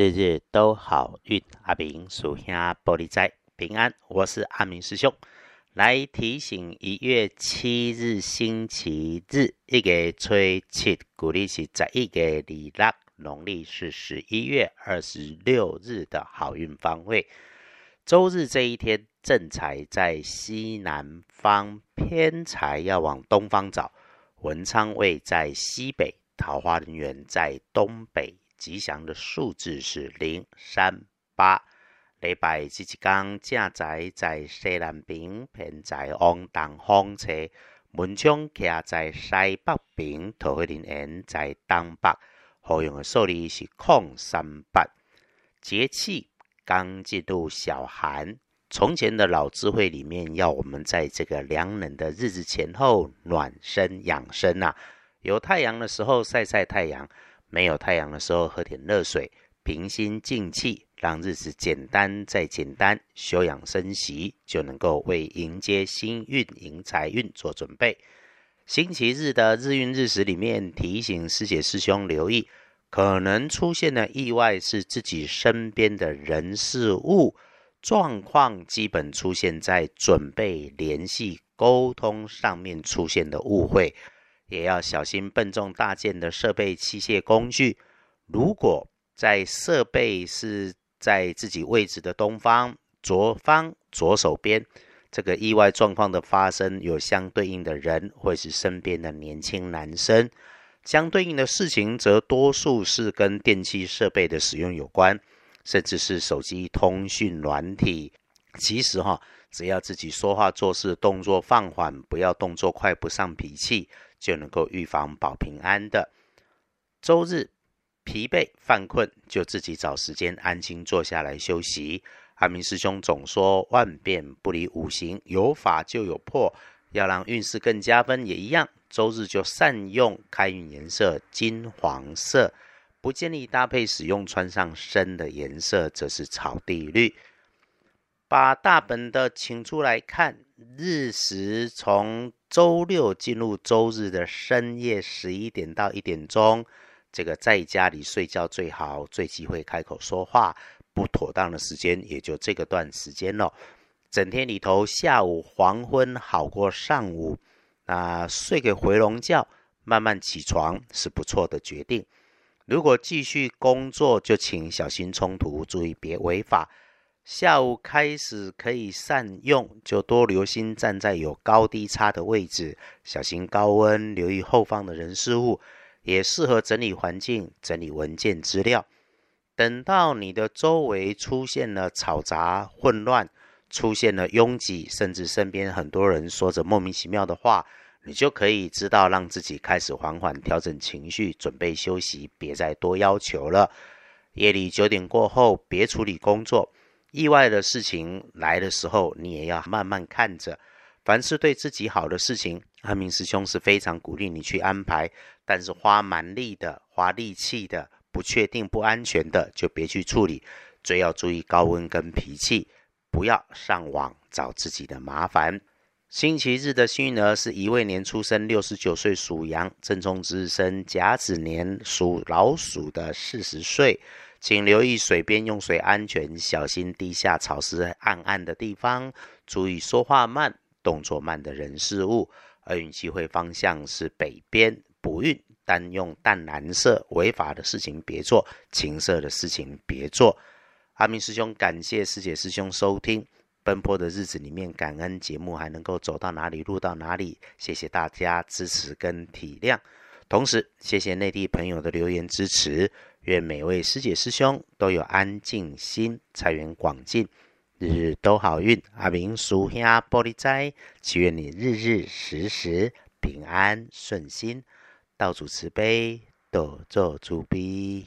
日日都好运，阿明属下玻璃仔平安。我是阿明师兄，来提醒一月七日星期日，一个吹七，鼓励是在一个里六，农历是十一月二十六日的好运方位。周日这一天，正财在西南方，偏财要往东方找。文昌位在西北，桃花人员在东北。吉祥的数字是零三八。礼拜这一天，正在在西南边，偏在往东方车。门窗徛在西北边，桃花林园在东北。好用的数字是空三八。节气刚进入小寒，从前的老智慧里面，要我们在这个凉冷的日子前后暖身养生呐。有太阳的时候晒晒太阳。没有太阳的时候，喝点热水，平心静气，让日子简单再简单，休养生息，就能够为迎接新运、迎财运做准备。星期日的日运日时里面，提醒师姐师兄留意，可能出现的意外是自己身边的人事物状况，基本出现在准备联系沟通上面出现的误会。也要小心笨重大件的设备器械工具。如果在设备是在自己位置的东方左方左手边，这个意外状况的发生，有相对应的人会是身边的年轻男生。相对应的事情，则多数是跟电器设备的使用有关，甚至是手机通讯软体。其实哈，只要自己说话做事动作放缓，不要动作快不上脾气。就能够预防保平安的。周日疲惫犯困，就自己找时间安心坐下来休息。阿明师兄总说万变不离五行，有法就有破，要让运势更加分也一样。周日就善用开运颜色金黄色，不建议搭配使用穿上深的颜色，则是草地绿。把大本的请出来看，日时从周六进入周日的深夜十一点到一点钟，这个在家里睡觉最好，最忌讳开口说话，不妥当的时间也就这个段时间了。整天里头，下午黄昏好过上午，啊，睡个回笼觉，慢慢起床是不错的决定。如果继续工作，就请小心冲突，注意别违法。下午开始可以善用，就多留心站在有高低差的位置，小心高温，留意后方的人事物，也适合整理环境、整理文件资料。等到你的周围出现了嘈杂混乱，出现了拥挤，甚至身边很多人说着莫名其妙的话，你就可以知道让自己开始缓缓调整情绪，准备休息，别再多要求了。夜里九点过后，别处理工作。意外的事情来的时候，你也要慢慢看着。凡是对自己好的事情，阿明师兄是非常鼓励你去安排。但是花蛮力的、花力气的、不确定、不安全的，就别去处理。最要注意高温跟脾气，不要上网找自己的麻烦。星期日的幸运儿是一位年出生，六十九岁属羊，正冲值日生甲子年属老鼠的四十岁。请留意水边用水安全，小心地下潮湿暗暗的地方，注意说话慢、动作慢的人事物。厄运机会方向是北边，不运单用淡蓝色，违法的事情别做，情色的事情别做。阿明师兄，感谢师姐师兄收听《奔波的日子》里面，感恩节目还能够走到哪里录到哪里，谢谢大家支持跟体谅，同时谢谢内地朋友的留言支持。愿每位师姐师兄都有安静心，财源广进，日日都好运。阿明叔兄玻璃斋，祈愿你日日时时平安顺心，道主慈悲，多做主逼。